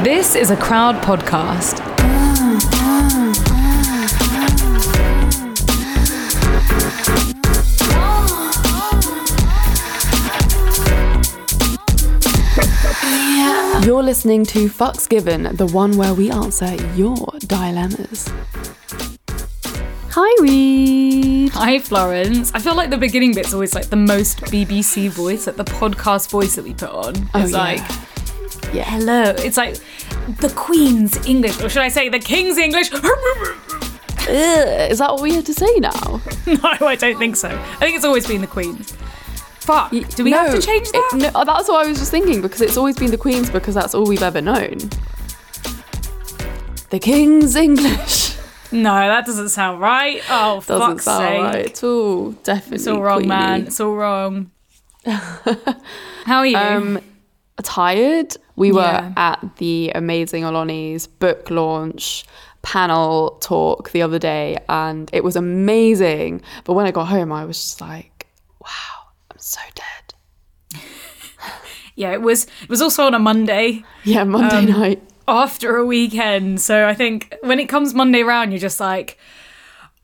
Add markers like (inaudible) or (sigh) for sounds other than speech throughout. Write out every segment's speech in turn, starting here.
This is a crowd podcast. You're listening to Fucks Given, the one where we answer your dilemmas. Hi, Reed. Hi, Florence. I feel like the beginning bit's always like the most BBC voice, like the podcast voice that we put on. Oh, it's Oh, yeah. like, Yeah. hello. It's like the Queen's English, or should I say the King's English? Ugh, is that what we have to say now? (laughs) No, I don't think so. I think it's always been the Queen's. Fuck. Do we have to change it- that? no, that's what I was just thinking because it's always been the Queen's because that's all we've ever known. The King's English (laughs) No, that doesn't sound right. Oh, doesn't fuck's sound sake. right at all. Definitely, It's all wrong, Queenie. man. It's all wrong. (laughs) How are you? Um, tired. We were Yeah. at the amazing Oloni's book launch panel talk the other day, and it was amazing. But when I got home, I was just like, "Wow, I'm so dead." (laughs) yeah, it was. It was also on a Monday. Yeah, Monday Um, night. after a weekend. So I think when it comes Monday round, you're just like,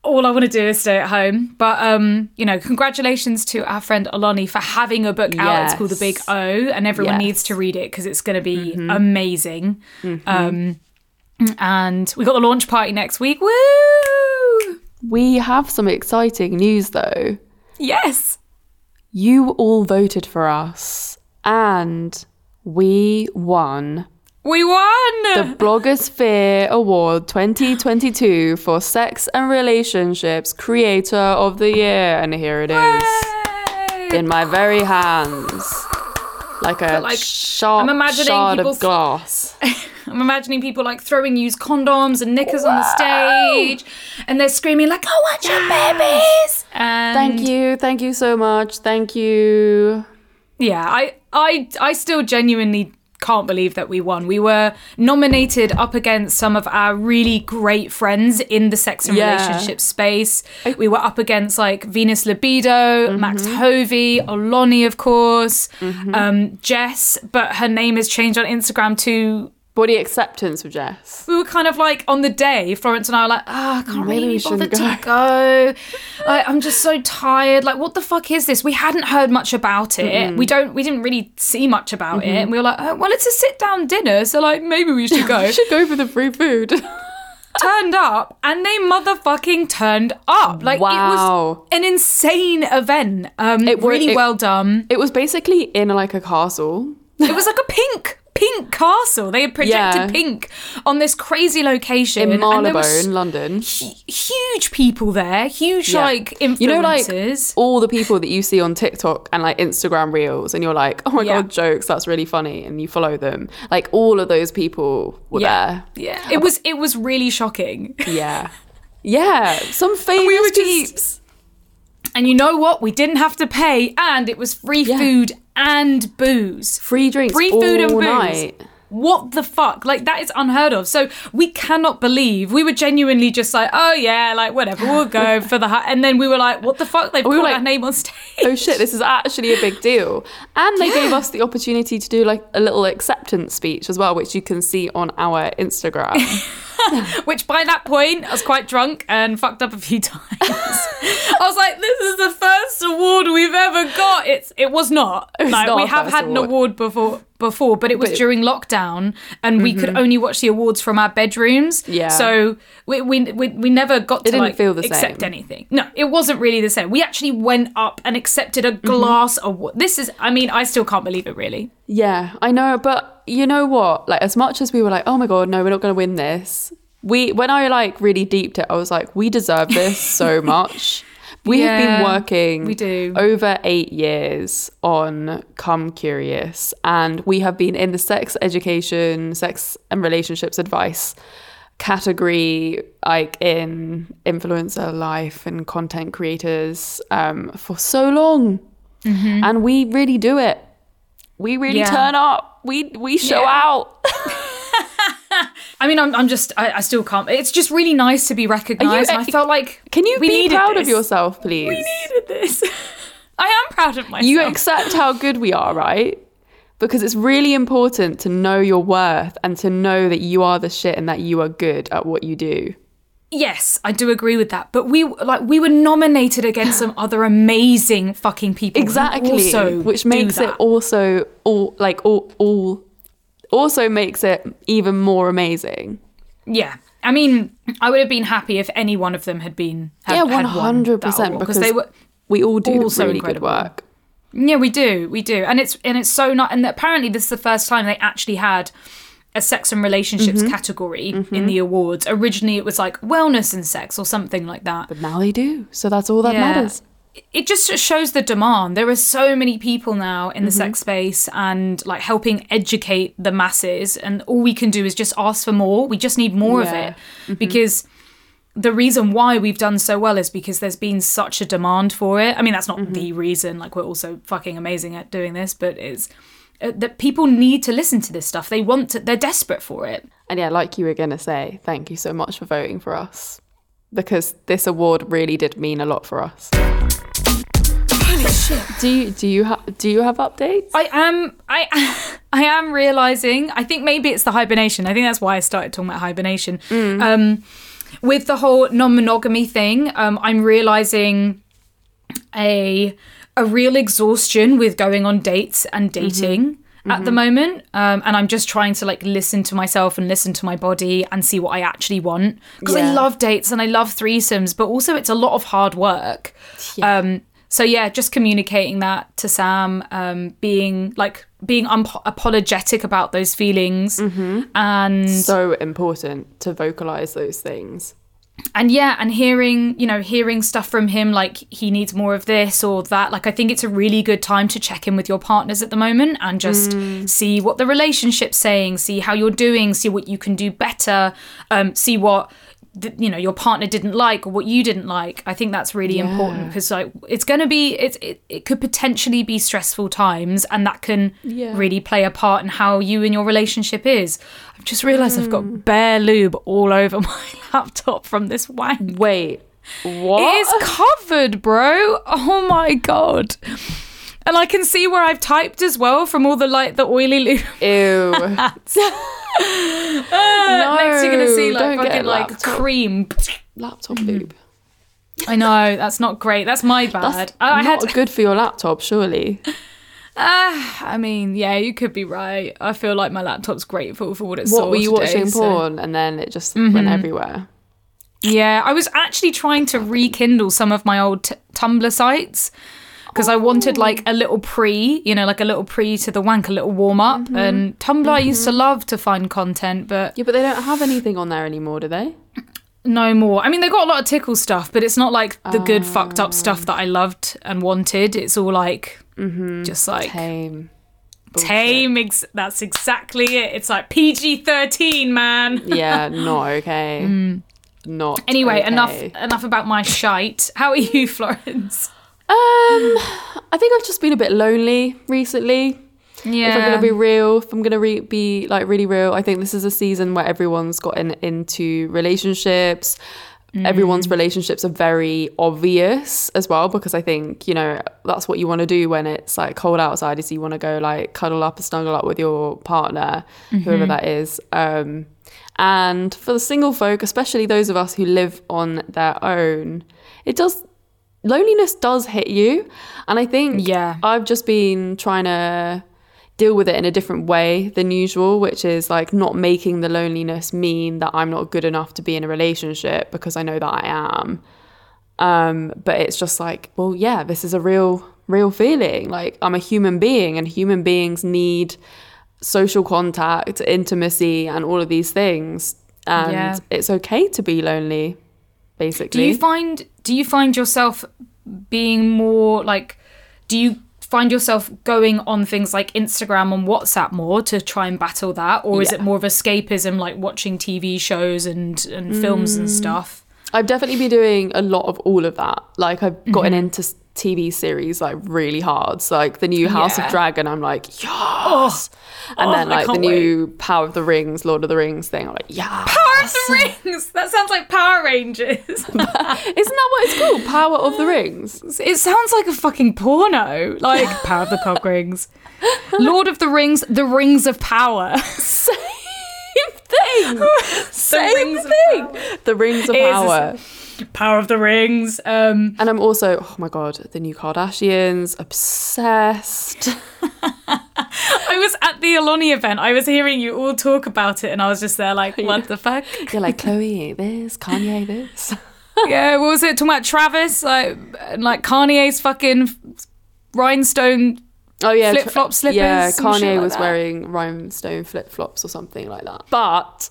all I want to do is stay at home. But um, you know, congratulations to our friend Oloni for having a book out. It's called The Big O, and everyone Yes. needs to read it because it's going to be amazing. Um, and we got the launch party next week. Woo! We have some exciting news though. Yes. You all voted for us, and we won We won! the Blogosphere Award 2022 for Sex and Relationships Creator of the Year. And here it is Yay! in my very hands. Like a like, sharp I'm imagining shard people- of glass. (laughs) I'm imagining people like throwing used condoms and knickers on the stage, and they're screaming like, "I want your babies!" And Thank you, thank you so much, thank you. Yeah, I, I, I still genuinely can't believe that we won. We were nominated up against some of our really great friends in the sex and Yeah. relationship space. We were up against like Venus Libido, Max Hovey, Oloni, of course, um, Jess, but her name is changed on Instagram to. Body acceptance with Jess. We were kind of like on the day, Florence and I were like, ah, I can't Maybe really bother be to go. Like, I'm just so tired. Like, what the fuck is this? We hadn't heard much about it. We don't. We didn't really see much about it. And we were like, oh, well, it's a sit down dinner, so like maybe we should (laughs) go. We should go for the free food. (laughs) turned up, and they motherfucking turned up. Like it was an insane event. Um, It were- really it- well done. it was basically in like a castle. It was like a pink. Pink castle. They had projected Yeah. pink on this crazy location. In and in Marylebone, London. huge people there, huge Yeah. like influencers. You know, like all the people that you see on TikTok and like Instagram reels, and you're like, oh my Yeah. god, jokes, that's really funny, and you follow them. Like all of those people were yeah, yeah. It was it was really shocking. (laughs) Yeah, yeah, some famous we were just- peeps. And you know what? We didn't have to pay, and it was free food and booze. Free drinks, Free food and booze. night. What the fuck? Like that is unheard of. So we cannot believe we were genuinely just like, oh yeah, like whatever, we'll go (laughs) for the hut. And then we were like, what the fuck? They've We called like, our name on stage. Oh shit, this is actually a big deal. And they gave us the opportunity to do like a little acceptance speech as well, which you can see on our Instagram. (laughs) (laughs) Which by that point I was quite drunk and fucked up a few (laughs) times. I was like, this is the first award we've ever got. It's it was not. was like not we have had an award. award before before, but it was But- during lockdown and we could only watch the awards from our bedrooms. Yeah. So we we, we, we never got to like feel the accept same. anything. No, it wasn't really the same. We actually went up and accepted a Mm-hmm. glass award. This is I mean, I still can't believe it really. Yeah, I know, but you know what? Like as much as we were like, "Oh my god, no, we're not going to win this." We when I like really deeped it, I was like, "We deserve this (laughs) so much." We have been working we do. over 8 years on Come Curious and we have been in the sex education, sex and relationships advice category like in influencer life and content creators um, for so long and we really do it we really Yeah. turn up we we show Yeah. out (laughs) (laughs) I mean, I'm, I'm just, I, I still can't. It's just really nice to be recognised. and I felt like can you be proud of yourself please We needed this. (laughs) I am proud of myself. you accept how good we are right because it's really important to know your worth and to know that you are the shit and that you are good at what you do. Yes, I do agree with that. But we like we were nominated against some (gasps) other amazing fucking people. Exactly. also which makes it also all like all all also makes it even more amazing. Yeah. I mean, I would have been happy if any one of them had been had, yeah, had won hundred that percent award, because they were we all do really incredible. good work. Yeah, we do. We do. And it's and it's so not and apparently this is the first time they actually had a sex and relationships Mm-hmm. category in the awards. Originally it was like wellness and sex or something like that. But now they do, so that's all that Yeah. matters. It just shows the demand. There are so many people now in the Mm-hmm. sex space and like helping educate the masses and all we can do is just ask for more. We just need more Yeah. Mm-hmm. of it. Because the reason why we've done so well is because there's been such a demand for it. I mean, that's not Mm-hmm. the reason. Like we're also fucking amazing at doing this, but it's uh, that people need to listen to this stuff. They want to. They're desperate for it. And yeah, like you were gonna say, thank you so much for voting for us because this award really did mean a lot for us. Holy shit! Do you do you have do you have updates? I am. I. (laughs) I am realizing. I think maybe it's the hibernation. I think that's why I started talking about hibernation. Um, with the whole non-monogamy thing, um, I'm realizing a a real exhaustion with going on dates and dating at the moment um, and i'm just trying to like listen to myself and listen to my body and see what i actually want. Because i love dates and i love threesomes but also it's a lot of hard work. Um, so yeah just communicating that to sam um, being like being unpo- apologetic about those feelings and so important to vocalize those things. And yeah and hearing you know hearing stuff from him like he needs more of this or that like i think it's a really good time to check in with your partners at the moment and just see what the relationship's saying see how you're doing see what you can do better um, see what you know your partner didn't like or what you didn't like i think that's really important because like it's going to be it's it, it could potentially be stressful times and that can Yeah. really play a part in how you and your relationship is i've just realized i've got mm. bare lube all over (laughs) my laptop from this wank Wait, what? it is covered, bro. Oh my god. And I can see where I've typed as well from all the like the oily lube. Ew. (laughs) Uh, next you're gonna see like fucking like cream. Laptop lube. Mm. I know that's not great. That's my bad. That's I, not had. good for your laptop, surely. (laughs) Ah, I mean, yeah, you could be right. I feel like my laptop's grateful for what it's. What were you today, watching so- porn and then it just went mm-hmm. everywhere? Yeah, I was actually trying to rekindle some of my old t- Tumblr sites because I wanted oh. like a little pre, you know, like a little pre to the wank, a little warm up. Mm-hmm. And Tumblr I used to love to find content, but Yeah, but they don't have anything on there anymore, do they? no more. I mean, they got a lot of tickle stuff, but it's not like the good fucked up stuff that I ah. loved and wanted. It's all like mm-hmm. just like Tame. Bullshit. tame. Ex- that's exactly it. It's like PG thirteen, man. Yeah, not (laughs) okay. Mm. Not Anyway, okay. enough enough about my shite. How are you, (laughs) Florence? Um, I think I've just been a bit lonely recently. Yeah. If I'm gonna be real, if I'm gonna re- be like really real, I think this is a season where everyone's gotten into relationships. Everyone's Mm. relationships are very obvious as well because I think you know that's what you want to do when it's like cold outside. Is you want to go like cuddle up and snuggle up with your partner, Mm-hmm. whoever that is. Um, and for the single folk, especially those of us who live on their own, it does loneliness does hit you, and I think Yeah. I've just been trying to deal with it in a different way than usual, which is like not making the loneliness mean that I'm not good enough to be in a relationship because I know that I am. Um, but it's just like, well, yeah, this is a real, real feeling. Like I'm a human being, and human beings need social contact, intimacy, and all of these things. And Yeah. it's okay to be lonely, basically. Do you find do you find yourself being more like do you find yourself going on things like Instagram and WhatsApp more to try and battle that or is it more of escapism like watching TV shows and and films Mm. and stuff? I've definitely been doing a lot of all of that. Like I've gotten Mm-hmm. into TV series like really hard. So like the new House Yeah. of Dragon, I'm like, yes. Oh. and Oh, then like the new Power of the Rings, Lord of the Rings thing, I'm like, yeah. Power of the Rings. That sounds like Power Rangers. (laughs) Isn't that what it's called? Power of the Rings. it sounds like a fucking porno. Like (laughs) Power of the Cock Rings, Lord of the Rings, The Rings of Power. Same thing. (laughs) Same thing. The Rings of Power. Power of the Rings. Um, And I'm also, oh my god, the new Kardashians, obsessed. (laughs) I was at the Oloni event. I was hearing you all talk about it, and I was just there like, what the fuck? (laughs) You're like Khloé this, Kanye this. (laughs) yeah, what was it? Talking about Travis, like, and, like Kanye's fucking rhinestone. Oh yeah, Flip-flop slippers, Yeah, Kanye like was that. wearing rhinestone flip flops or something like that. But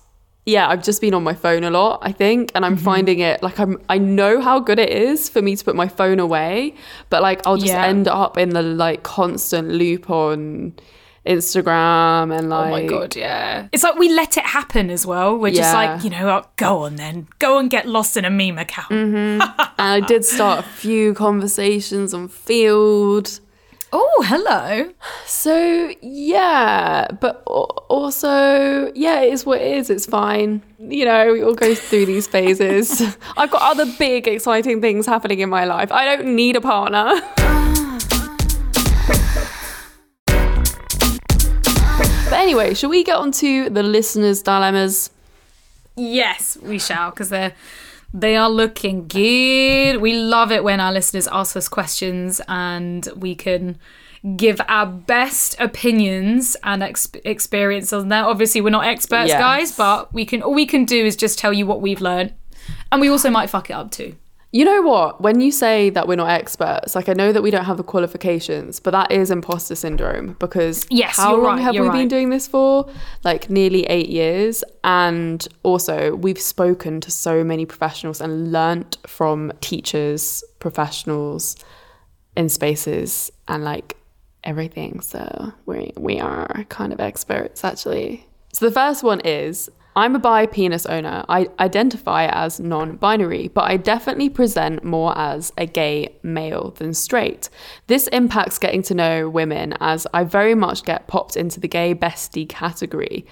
yeah, I've just been on my phone a lot, I think, and I'm Mm-hmm. finding it like I'm. I know how good it is for me to put my phone away, but like I'll just Yeah. end up in the like constant loop on Instagram and like. Oh my god, yeah. It's like we let it happen as well. We're just like, you know, what, go on then, go and get lost in a meme account. (laughs) And I did start a few conversations on Feeld. Oh, hello. So yeah, but also yeah, it is what it is. It's fine. You know, we all go through these phases. (laughs) I've got other big, exciting things happening in my life. I don't need a partner. but anyway, shall we get on to the listeners' dilemmas? Yes, we shall, because they're they are looking good. We love it when our listeners ask us questions and we can give our best opinions and ex- experience on that. Obviously, we're not experts, Yes. guys, but we can all we can do is just tell you what we've learned, and we also might fuck it up too. You know what? When you say that we're not experts, like I know that we don't have the qualifications, but that is imposter syndrome because Yes, how long right, have we been doing this for? Like nearly eight years. And also, we've spoken to so many professionals and learnt from teachers, professionals in spaces and like everything. So we we are kind of experts actually. So the first one is I'm a bi penis owner. I identify as non binary, but I definitely present more as a gay male than straight. This impacts getting to know women as I very much get popped into the gay bestie category.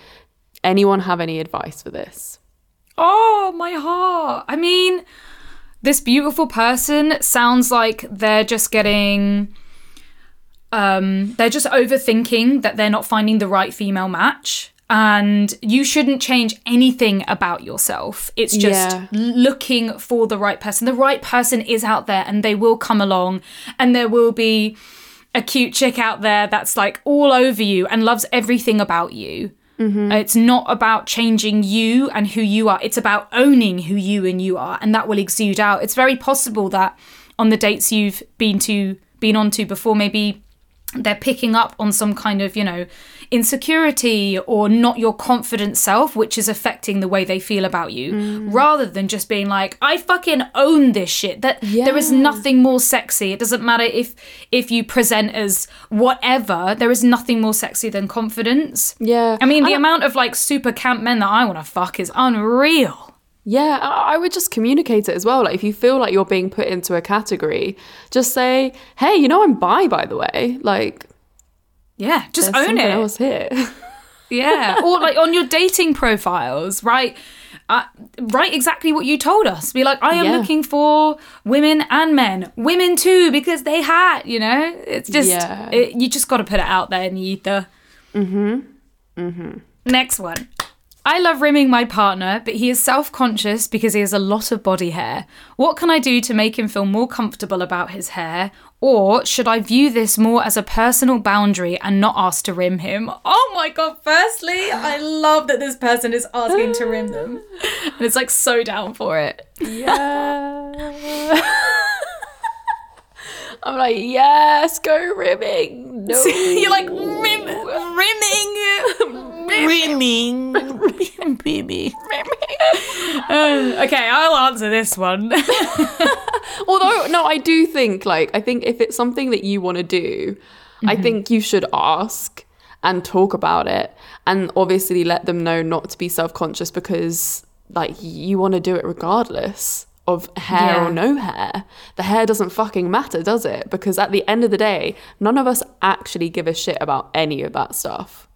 Anyone have any advice for this? Oh, my heart. I mean, this beautiful person sounds like they're just getting um they're just overthinking that they're not finding the right female match and you shouldn't change anything about yourself. It's just Yeah. looking for the right person. The right person is out there and they will come along and there will be a cute chick out there that's like all over you and loves everything about you. Mm-hmm. It's not about changing you and who you are. It's about owning who you and you are, and that will exude out. It's very possible that on the dates you've been to been on to before, maybe they're picking up on some kind of, you know, insecurity or not your confident self, which is affecting the way they feel about you, mm. rather than just being like, I fucking own this shit. That there is nothing more sexy. It doesn't matter if if you present as whatever, there is nothing more sexy than confidence. Yeah. I mean, the And- amount of like super camp men that I want to fuck is unreal. Yeah, I would just communicate it as well. Like, if you feel like you're being put into a category, just say, "Hey, you know, I'm bi, by the way." Like, Yeah, just own it. else here. (laughs) Yeah, or like on your dating profiles, right? Uh, write exactly what you told us. Be like, I am Yeah. looking for women and men, women too, because they had, you know. It's just Yeah. it, you just got to put it out there in the ether. Mm-hmm. Mm-hmm. Next one. I love rimming my partner, but he is self conscious because he has a lot of body hair. What can I do to make him feel more comfortable about his hair? Or should I view this more as a personal boundary and not ask to rim him? Oh my god, firstly, I love that this person is asking to rim them. And it's like so down for it. yeah. I'm like, yes, go rimming. (laughs) No, You're like, rim, rimming. Rimming. Baby. (laughs) Uh, okay, I'll answer this one. (laughs) Although, no, I do think like I think if it's something that you want to do, I think you should ask and talk about it, and obviously let them know not to be self conscious because like you want to do it regardless of hair Yeah. or no hair. The hair doesn't fucking matter, does it? Because at the end of the day, none of us actually give a shit about any of that stuff.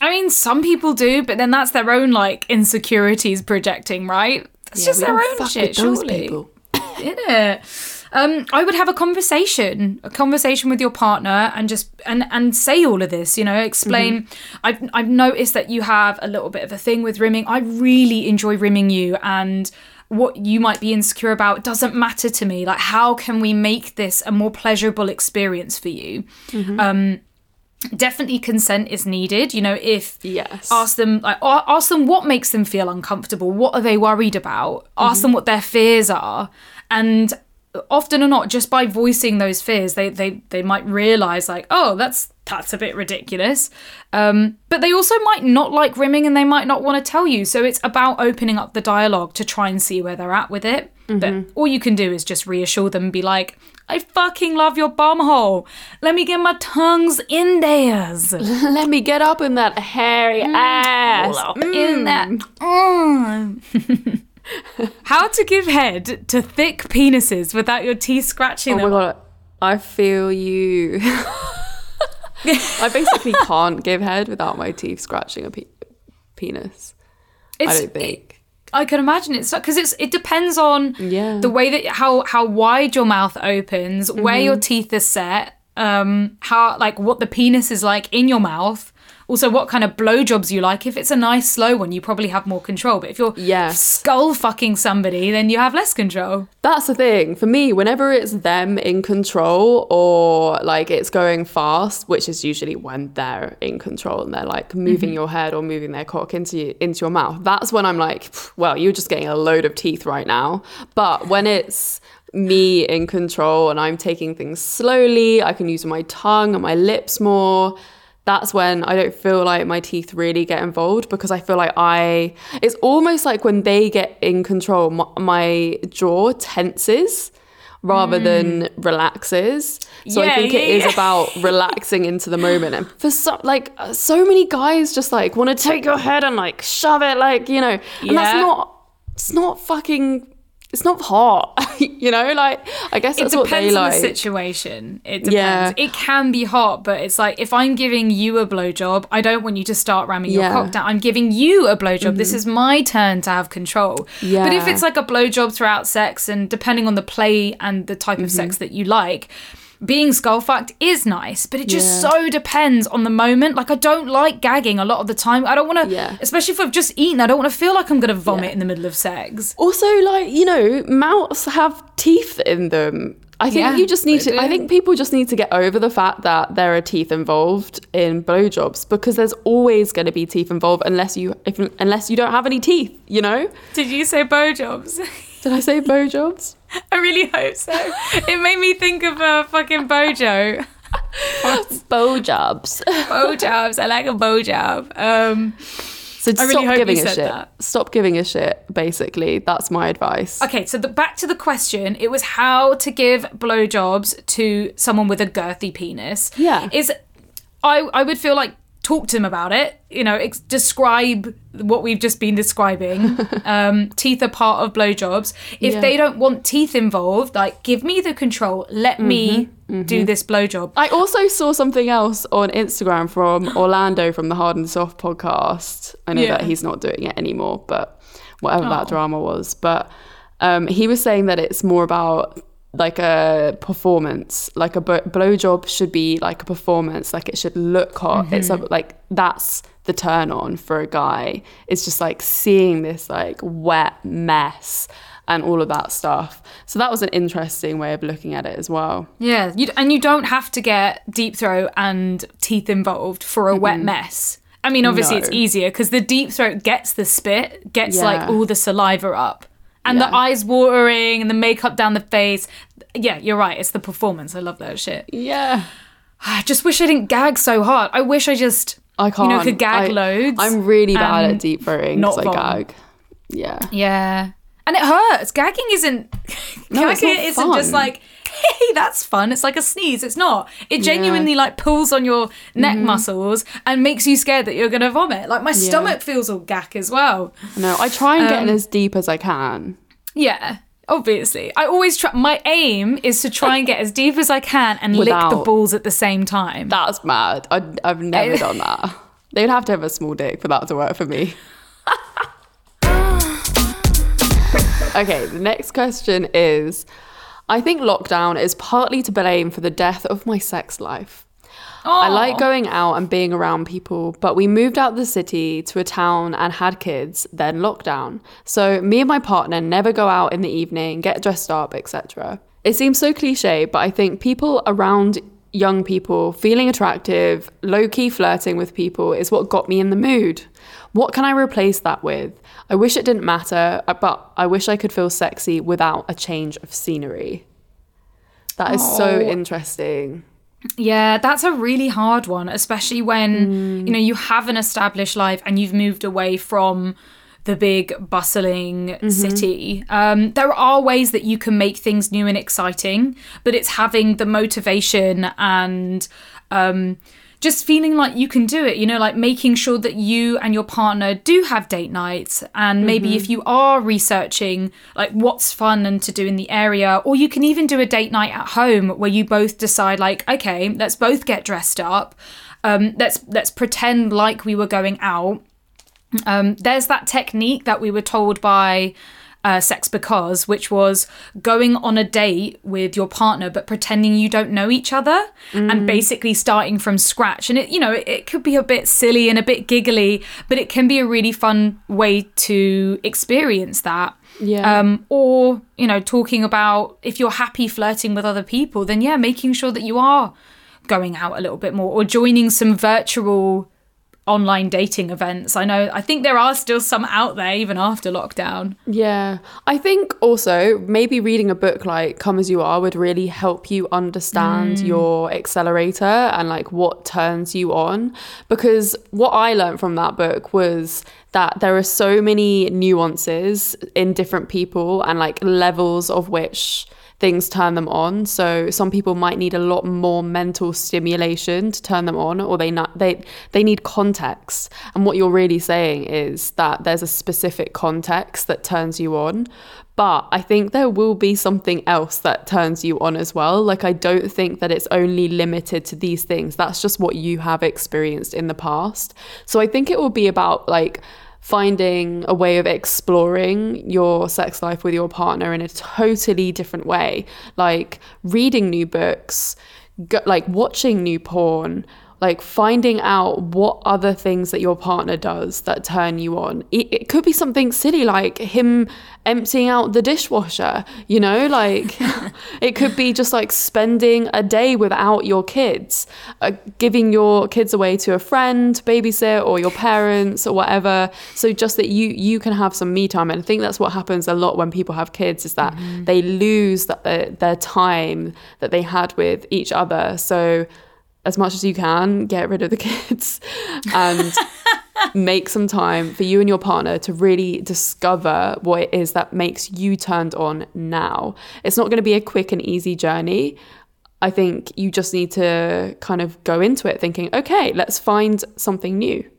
I mean, some people do, but then that's their own like insecurities projecting, right? It's just their own shit, those surely. people. (laughs) Isn't it? Um, I would have a conversation, a conversation with your partner, and just and and say all of this. You know, explain. Mm-hmm. I've I've noticed that you have a little bit of a thing with rimming. I really enjoy rimming you, and what you might be insecure about doesn't matter to me. Like, how can we make this a more pleasurable experience for you? Mm-hmm. Um, definitely consent is needed. You know, if Yes. ask them like ask them what makes them feel uncomfortable what are they worried about? Ask them what their fears are. And often or not just by voicing those fears they they they might realize like oh that's that's a bit ridiculous. Um but they also might not like rimming and they might not want to tell you. So it's about opening up the dialogue to try and see where they're at with it but mm-hmm. all you can do is just reassure them and be like I fucking love your bum hole. Let me get my tongues in theirs. (laughs) Let me get up in that hairy mm. ass. Uh, in mm. that. Mm. (laughs) How to give head to thick penises without your teeth scratching Oh my god, I feel you. (laughs) I basically can't give head without my teeth scratching a pe- penis. I It's, don't think. I can imagine it's because it's it depends on Yeah. the way that how how wide your mouth opens, where Mm-hmm. your teeth are set, um, how like what the penis is like in your mouth. Also, what kind of blowjobs you like. If it's a nice slow one, you probably have more control. But if you're Yes. skull fucking somebody, then you have less control. That's the thing. For me, whenever it's them in control or like it's going fast, which is usually when they're in control and they're like moving mm-hmm. your head or moving their cock into into your mouth, that's when I'm like, well, you're just getting a load of teeth right now. But when it's me in control and I'm taking things slowly, I can use my tongue and my lips more. That's when I don't feel like my teeth really get involved because I feel like I. It's almost like when they get in control, my, my jaw tenses rather than relaxes. So I Yeah, think it yeah, is about (laughs) relaxing into the moment. And for some, like, uh, so many guys just like want to take your head and like shove it, like, you know, and that's not, it's not fucking, it's not hot, (laughs) you know? Like, I guess It that's what they depends on like. the situation. It depends. Yeah. It can be hot, but it's like if I'm giving you a blowjob, I don't want you to start ramming your Yeah. Mm-hmm. cock down. I'm giving you a blowjob. This is my turn to have control. Yeah. But if it's like a blowjob throughout sex, and depending on the play and the type of Mm-hmm. sex that you like. Being skull fucked is nice, but it just Yeah. so depends on the moment. Like I don't like gagging a lot of the time. I don't want to, Yeah. especially if I've just eaten. I don't want to feel like I'm gonna vomit Yeah. in the middle of sex. Also, like, you know, mouths have teeth in them. I think you just need to, I think people just need to get over the fact that there are teeth involved in blowjobs because there's always going to be teeth involved unless you, if, unless you don't have any teeth, you know? Did you say blowjobs? (laughs) Did I say blowjobs? (laughs) I really hope so. it made me think of a fucking bojo. (laughs) Blowjobs. Bojobs. I like a bojob. Um, So I really stop hope giving a said shit. that. Stop giving a shit, basically. That's my advice. okay, so the, back to the question. It was how to give blowjobs to someone with a girthy penis. Yeah. Is I I would feel like talk to them about it. You know, ex- describe what we've just been describing. (laughs) um, teeth are part of blowjobs. If Yeah. they don't want teeth involved, like give me the control. Let me Mm-hmm, do this blowjob. I also saw something else on Instagram from Orlando from the Hard and Soft podcast. I know Yeah. that he's not doing it anymore, but whatever Oh. that drama was. But um, he was saying that it's more about like a performance, like a blowjob should be like a performance, like it should look hot. It's a, like that's the turn on for a guy. It's just like seeing this like wet mess and all of that stuff. So that was an interesting way of looking at it as well. Yeah, you, and you don't have to get deep throat and teeth involved for a wet mess. I mean, obviously it's Mm-hmm. Easier because the deep throat gets the spit, gets like all the saliva up, and the eyes watering and the makeup down the face. Yeah, you're right. It's the performance. I love that shit. Yeah. (sighs) I just wish I didn't gag so hard. I wish I just, I can't. you know, could gag I- loads. I'm really bad at deep throating because I gag. Yeah. Yeah. And it hurts. Gagging isn't No, gagging isn't just like, hey, that's fun. It's like a sneeze. It's not. It genuinely like pulls on your neck Mm-hmm. muscles and makes you scared that you're gonna vomit. Like my stomach feels all gack as well. No, I try and get Um, in as deep as I can. Yeah. Obviously, I always try. My aim is to try and get as deep as I can and lick the balls at the same time. That's mad. I, I've never eh. done that. They'd have to have a small dick for that to work for me. (laughs) okay, the next question is I think lockdown is partly to blame for the death of my sex life. I like going out and being around people, but we moved out of the city to a town and had kids, then lockdown. So me and my partner never go out in the evening, get dressed up, etc. It seems so cliche, but I think people around young people feeling attractive, low key flirting with people is what got me in the mood. What can I replace that with? I wish it didn't matter, uh, but I wish I could feel sexy without a change of scenery. That is so Oh. interesting. Yeah, that's a really hard one, especially when you know you have an established life and you've moved away from the big bustling city. Um, there are ways that you can make things new and exciting, but it's having the motivation and um, just feeling like you can do it. You know, like making sure that you and your partner do have date nights, and maybe if you are researching like what's fun and to do in the area, or you can even do a date night at home where you both decide like, okay, let's both get dressed up. Um, let's let's pretend like we were going out um, there's that technique that we were told by uh, Sex Because, which was going on a date with your partner, but pretending you don't know each other and basically starting from scratch. And it, you know, it, it could be a bit silly and a bit giggly, but it can be a really fun way to experience that. Yeah. Um, or, you know, talking about if you're happy flirting with other people, then yeah, making sure that you are going out a little bit more or joining some virtual online dating events. I know, I think there are still some out there even after lockdown. Yeah. I think also maybe reading a book like Come As You Are would really help you understand mm. your accelerator and like what turns you on. Because what I learned from that book was that there are so many nuances in different people and like levels of which things turn them on. So some people might need a lot more mental stimulation to turn them on, or they not they they need context. And what you're really saying is that there's a specific context that turns you on. But I think there will be something else that turns you on as well. Like I don't think that it's only limited to these things. That's just what you have experienced in the past. So I think it will be about like finding a way of exploring your sex life with your partner in a totally different way. Like reading new books go, like watching new porn like finding out what other things that your partner does that turn you on. It, it could be something silly like him emptying out the dishwasher you know like (laughs) (laughs) it could be just like spending a day without your kids uh, giving your kids away to a friend babysit or your parents or whatever. So just that you you can have some me time. And i think that's what happens a lot when people have kids is that they lose that, uh, their time that they had with each other. So as much as you can get rid of the kids and (laughs) make some time for you and your partner to really discover what it is that makes you turned on now. It's not going to be a quick and easy journey. I think you just need to kind of go into it thinking, okay, let's find something new.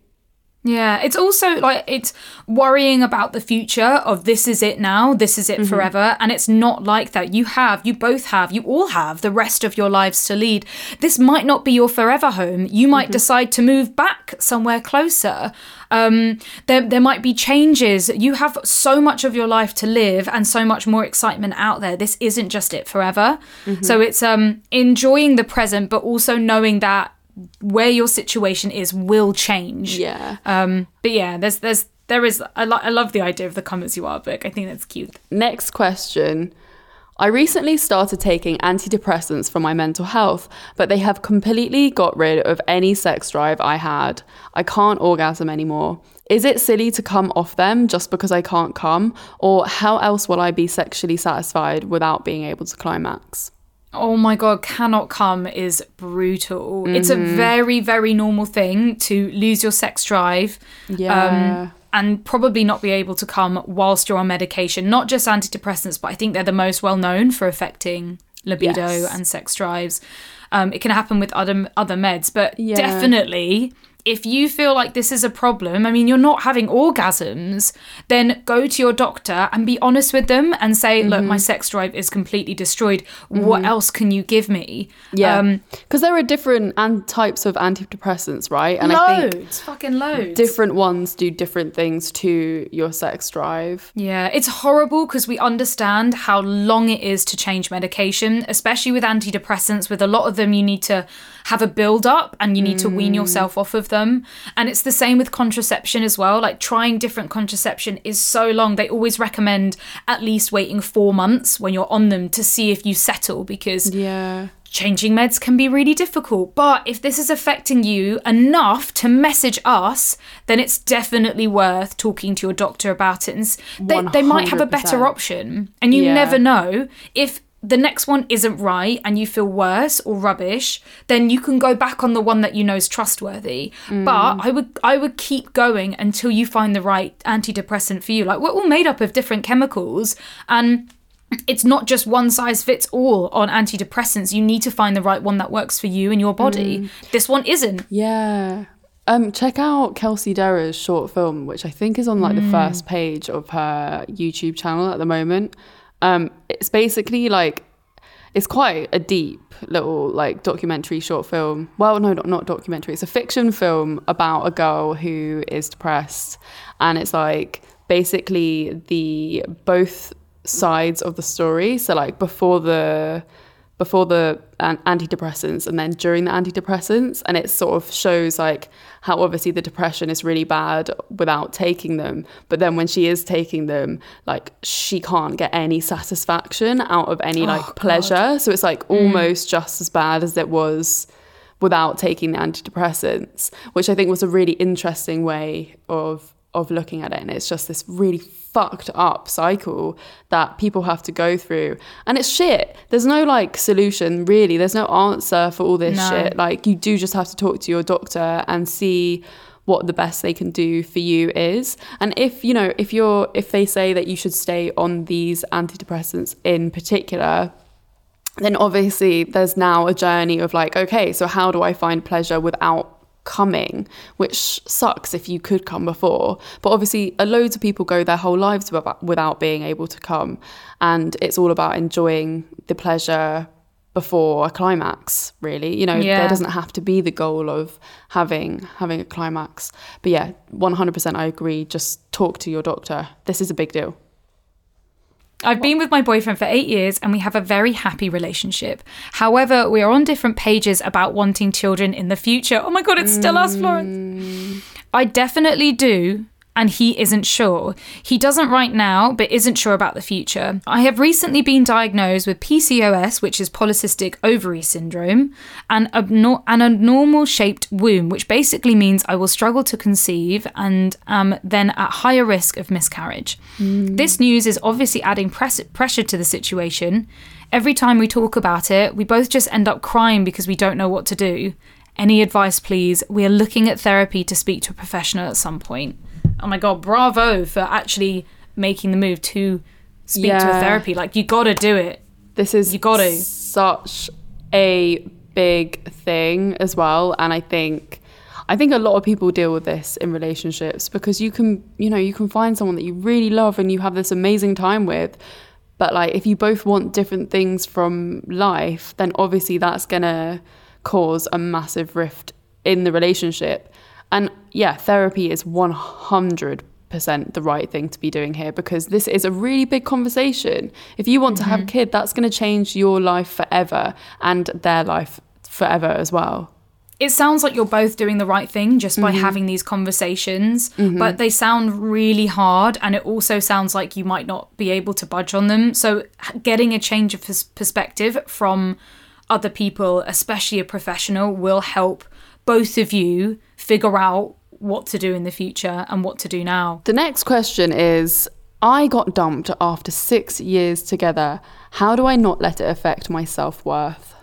Yeah, it's also like it's worrying about the future of this is it now, this is it forever. And it's not like that. You have, you both have, you all have the rest of your lives to lead. This might not be your forever home. You might decide to move back somewhere closer. Um, there, there might be changes. You have so much of your life to live and so much more excitement out there. This isn't just it forever. So it's um, enjoying the present, but also knowing that where your situation is will change. Yeah. Um, but yeah, there's there's there is I, lo- I love the idea of the come as you are book. I think that's cute. Next question. I recently started taking antidepressants for my mental health, but they have completely got rid of any sex drive I had. I can't orgasm anymore. Is it silly to come off them just because I can't come? Or how else will I be sexually satisfied without being able to climax? Oh my god, cannot come is brutal. It's a very very normal thing to lose your sex drive. Yeah. Um, and probably not be able to come whilst you're on medication. Not just antidepressants, but I think they're the most well known for affecting libido Yes. and sex drives. Um, it can happen with other other meds, but Yeah. definitely if you feel like this is a problem, I mean, you're not having orgasms, then go to your doctor and be honest with them and say, look, mm-hmm. my sex drive is completely destroyed. Mm-hmm. What else can you give me? Yeah, Um, because there are different and types of antidepressants, right? And loads, I think fucking loads. different ones do different things to your sex drive. Yeah, it's horrible because we understand how long it is to change medication, especially with antidepressants. With a lot of them, you need to have a build up and you need to wean mm. yourself off of them. And it's the same with contraception as well. Like trying different contraception is so long. They always recommend at least waiting four months when you're on them to see if you settle because Yeah. changing meds can be really difficult. But if this is affecting you enough to message us, then it's definitely worth talking to your doctor about it. And they, they might have a better option. And you Yeah. never know if the next one isn't right and you feel worse or rubbish then you can go back on the one that you know is trustworthy mm. but i would i would keep going until you find the right antidepressant for you like we're all made up of different chemicals and it's not just one size fits all on antidepressants. You need to find the right one that works for you and your body. Mm. This one isn't. Yeah. Um, check out Kelsey Darragh short film, which I think is on like the mm. first page of her YouTube channel at the moment. Um, it's basically like it's quite a deep little like documentary short film. Well, no, not, not documentary. It's a fiction film about a girl who is depressed, and it's like basically the both sides of the story. So like before the before the an- antidepressants and then during the antidepressants. And it sort of shows like how obviously the depression is really bad without taking them. But then when she is taking them like she can't get any satisfaction out of any like oh, pleasure. So it's like mm. almost just as bad as it was without taking the antidepressants which i think was a really interesting way of of looking at it and it's just this really fucked up cycle that people have to go through. And it's shit. There's no like solution really. There's no answer for all this No. shit. Like you do just have to talk to your doctor and see what the best they can do for you is. And if you know if you're if they say that you should stay on these antidepressants in particular then obviously there's now a journey of like, okay, so how do I find pleasure without coming? Which sucks if you could come before. But obviously, loads of people go their whole lives without, without being able to come. And it's all about enjoying the pleasure before a climax really you know Yeah. there doesn't have to be the goal of having having a climax but yeah 100% i agree just talk to your doctor this is a big deal I've been with my boyfriend for eight years and we have a very happy relationship. However, we are on different pages about wanting children in the future. Oh my God, it's still us, Florence. Mm. I definitely do. And he isn't sure. He doesn't right now, but isn't sure about the future. I have recently been diagnosed with PCOS, which is polycystic ovary syndrome, and abnor- an abnormal shaped womb, which basically means I will struggle to conceive and am then at higher risk of miscarriage. Hmm. This news is obviously adding press- pressure to the situation. Every time we talk about it, we both just end up crying because we don't know what to do. Any advice, please? We are looking at therapy to speak to a professional at some point. Oh my god, bravo for actually making the move to speak to a therapy. Like, you gotta do it. This is You gotta. such a big thing as well, and I think I think a lot of people deal with this in relationships because you can you know you can find someone that you really love and you have this amazing time with, but like if you both want different things from life, then obviously that's gonna cause a massive rift in the relationship. And yeah, therapy is one hundred percent the right thing to be doing here because this is a really big conversation. If you want to have a mm-hmm. kid, that's going to change your life forever and their life forever as well. It sounds like you're both doing the right thing just by mm-hmm. having these conversations, mm-hmm. but they sound really hard. And it also sounds like you might not be able to budge on them. So, getting a change of perspective from other people, especially a professional, will help both of you figure out what to do in the future and what to do now. The next question is I got dumped after six years together. How do I not let it affect my self worth?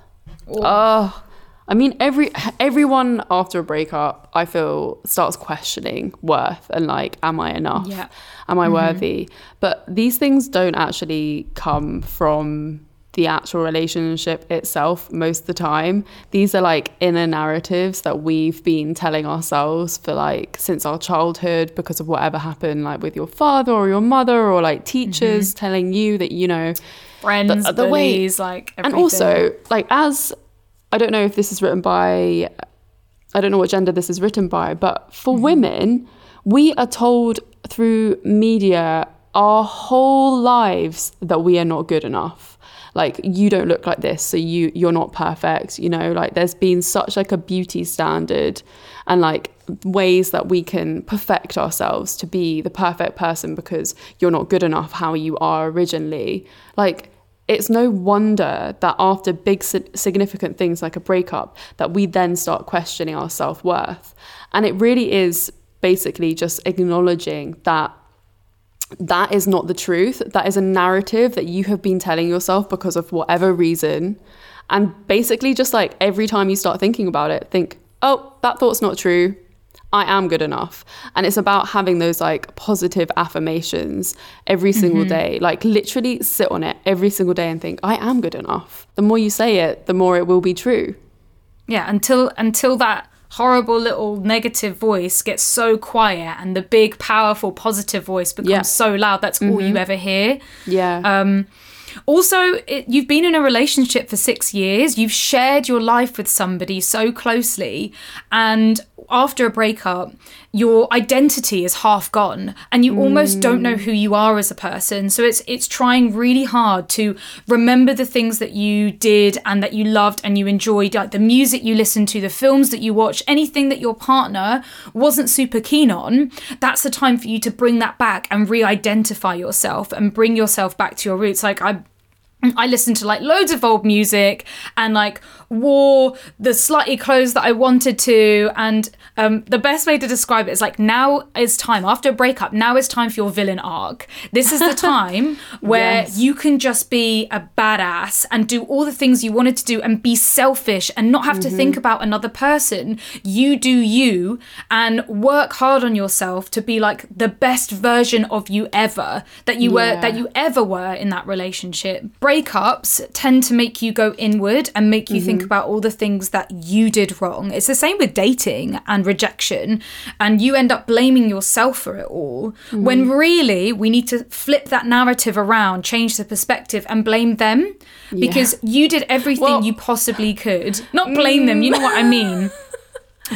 Oh, I mean, every everyone after a breakup, I feel starts questioning worth and like, am I enough? Yeah. Am I mm-hmm. worthy? But these things don't actually come from the actual relationship itself most of the time. These are like inner narratives that we've been telling ourselves for like since our childhood because of whatever happened like with your father or your mother or like teachers mm-hmm. telling you that you know friends the, the bullies, way like everything. and also like as I don't know if this is written by I don't know what gender this is written by, but for mm-hmm. women, we are told through media our whole lives that we are not good enough like you don't look like this so you you're not perfect you know? Like there's been such like a beauty standard and like ways that we can perfect ourselves to be the perfect person because you're not good enough how you are originally. Like it's no wonder that after big significant things like a breakup that we then start questioning our self-worth. And it really is basically just acknowledging that that is not the truth. That is a narrative that you have been telling yourself because of whatever reason. And basically, just like every time you start thinking about it, think, oh, that thought's not true. I am good enough. And it's about having those like positive affirmations every single mm-hmm. day. Like literally sit on it every single day and think, I am good enough. The more you say it, the more it will be true. Yeah, until until that horrible little negative voice gets so quiet and the big powerful positive voice becomes yeah. so loud that's mm-hmm. all you mm-hmm. ever hear yeah um also it, you've been in a relationship for six years you've shared your life with somebody so closely and after a breakup, your identity is half gone and you almost don't know mm. who you are as a person. So it's it's trying really hard to remember the things that you did and that you loved and you enjoyed, like the music you listened to, the films that you watched, anything that your partner wasn't super keen on. That's the time for you to bring that back and re-identify yourself and bring yourself back to your roots. Like I I listened to like loads of old music and like wore the slightly clothes that I wanted to. And um, the best way to describe it is like now is time after a breakup. Now is time for your villain arc. This is the (laughs) time where yes. you can just be a badass and do all the things you wanted to do and be selfish and not have mm-hmm. to think mm-hmm. about another person. You do you and work hard on yourself to be like the best version of you ever that you yeah. were that you ever were in that relationship. Breakups tend to make you go inward and make you mm-hmm. think think about all the things that you did wrong. It's the same with dating and rejection, and you end up blaming yourself for it all. Mm. When really we need to flip that narrative around, change the perspective, and blame them because you did everything well, you possibly could. Not blame mm. them, you know what I (laughs) mean.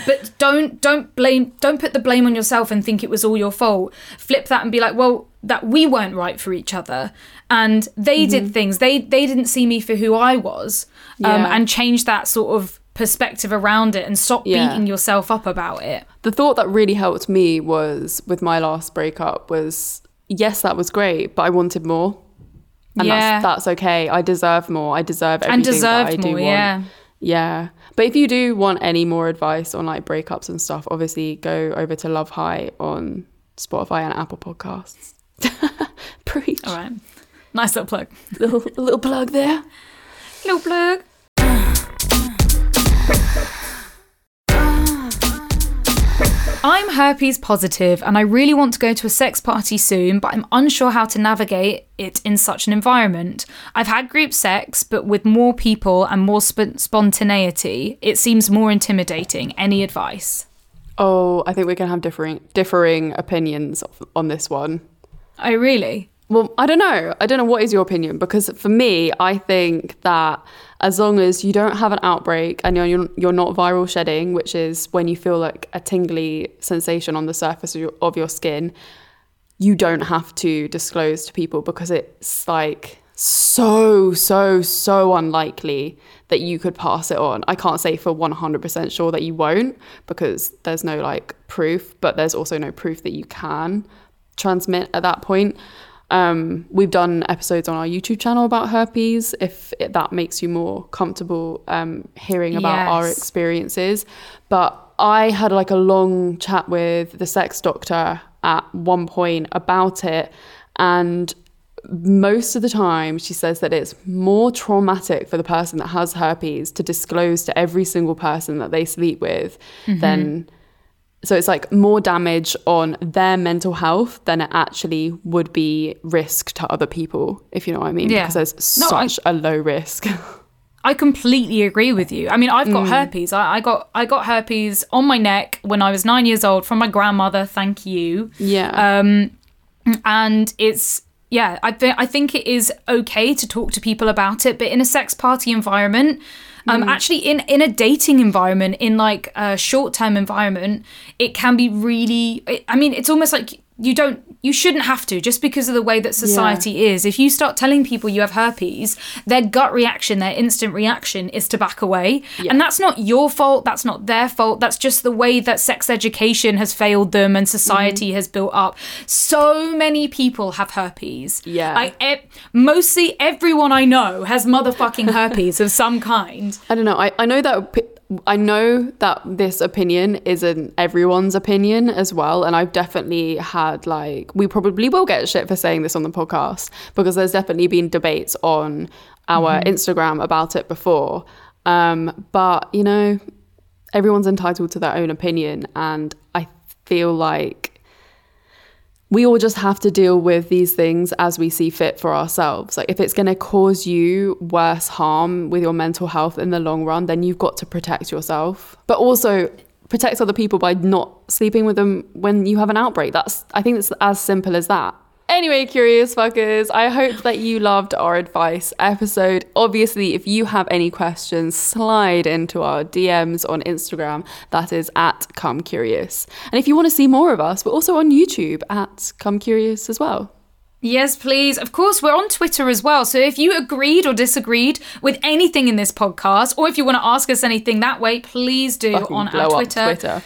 But don't don't blame don't put the blame on yourself and think it was all your fault flip that and be like well that we weren't right for each other and they mm-hmm. did things they they didn't see me for who i was um, yeah. and change that sort of perspective around it and stop yeah. beating yourself up about it the thought that really helped me was with my last breakup was yes that was great but i wanted more and yeah. that's, that's okay i deserve more i deserve everything and deserve that I more, do want. yeah yeah but if you do want any more advice on like breakups and stuff, obviously go over to Love High on Spotify and Apple Podcasts. (laughs) Preach. All right. Nice little plug. Little little plug there. Little plug. I'm herpes positive and I really want to go to a sex party soon, but I'm unsure how to navigate it in such an environment. I've had group sex, but with more people and more sp- spontaneity, it seems more intimidating. Any advice? Oh, I think we're going to have differing differing opinions on this one. Oh, really? Well, I don't know. I don't know what is your opinion because for me, I think that as long as you don't have an outbreak and you're you're not viral shedding, which is when you feel like a tingly sensation on the surface of your, of your skin, you don't have to disclose to people because it's like so so so unlikely that you could pass it on. I can't say for 100% sure that you won't because there's no like proof, but there's also no proof that you can transmit at that point. Um, we've done episodes on our YouTube channel about herpes if it, that makes you more comfortable um, hearing about yes. our experiences. But I had like a long chat with the sex doctor at one point about it. And most of the time, she says that it's more traumatic for the person that has herpes to disclose to every single person that they sleep with mm-hmm. than so it's like more damage on their mental health than it actually would be risk to other people, if you know what I mean. Yeah. Because there's No, such a low risk. (laughs) I completely agree with you. I mean, I've Mm. got herpes. I, I got I got herpes on my neck when I was nine years old from my grandmother. Thank you. yeah. Um, and it's yeah. I think I think it is okay to talk to people about it, but in a sex party environment. Um, actually, in in a dating environment, in like a short term environment, it can be really. It, I mean, it's almost like you don't, you shouldn't have to just because of the way that society is. If you start telling people you have herpes, their gut reaction, their instant reaction is to back away, and that's not your fault. That's not their fault. That's just the way that sex education has failed them and society Mm-hmm. has built up. So many people have herpes. Yeah. like e- mostly everyone I know has motherfucking herpes of some kind. (laughs) I don't know. I, I know that I know that this opinion isn't everyone's opinion as well, and I've definitely had like we probably will get shit for saying this on the podcast because there's definitely been debates on our Instagram about it before. Um, but you know, everyone's entitled to their own opinion, and I feel like we all just have to deal with these things as we see fit for ourselves. Like, if it's going to cause you worse harm with your mental health in the long run, then you've got to protect yourself, but also protect other people by not sleeping with them when you have an outbreak. That's, I think it's as simple as that. Anyway, curious fuckers, I hope that you loved our advice episode. Obviously, if you have any questions, slide into our DMs on Instagram. That is at Come Curious. And if you want to see more of us, we're also on YouTube at Come Curious as well. Yes, please. Of course, we're on Twitter as well. So if you agreed or disagreed with anything in this podcast, or if you want to ask us anything that way, please do Fucking on our Twitter. Twitter.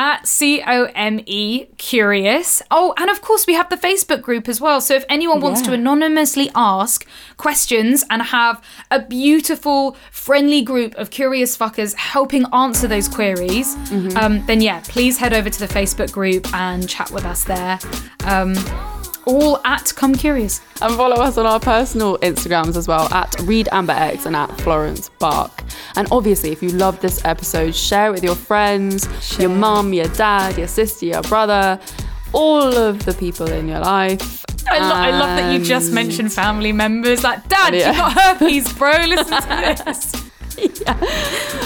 At C O M E Curious. Oh, and of course, we have the Facebook group as well. So if anyone wants to anonymously ask questions and have a beautiful, friendly group of curious fuckers helping answer those queries, Mm-hmm. um, then yeah, please head over to the Facebook group and chat with us there. Um, all at Come Curious. And follow us on our personal Instagrams as well at ReedAmberX and at Florence Bark. And obviously, if you loved this episode, share it with your friends, your mum, your dad, your sister, your brother, all of the people in your life. I, lo- I love that you just mentioned family members. Like, Dad, Yeah. you got herpes, bro. Listen to (laughs) this.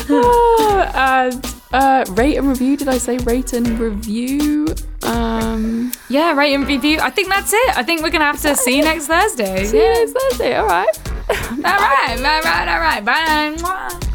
Oh, and uh, rate and review. Did I say rate and review? Um, Yeah, rate and review. I think that's it. I think we're gonna have to see you next Thursday. see you next Thursday. All right. All right, all right, all right. Bye.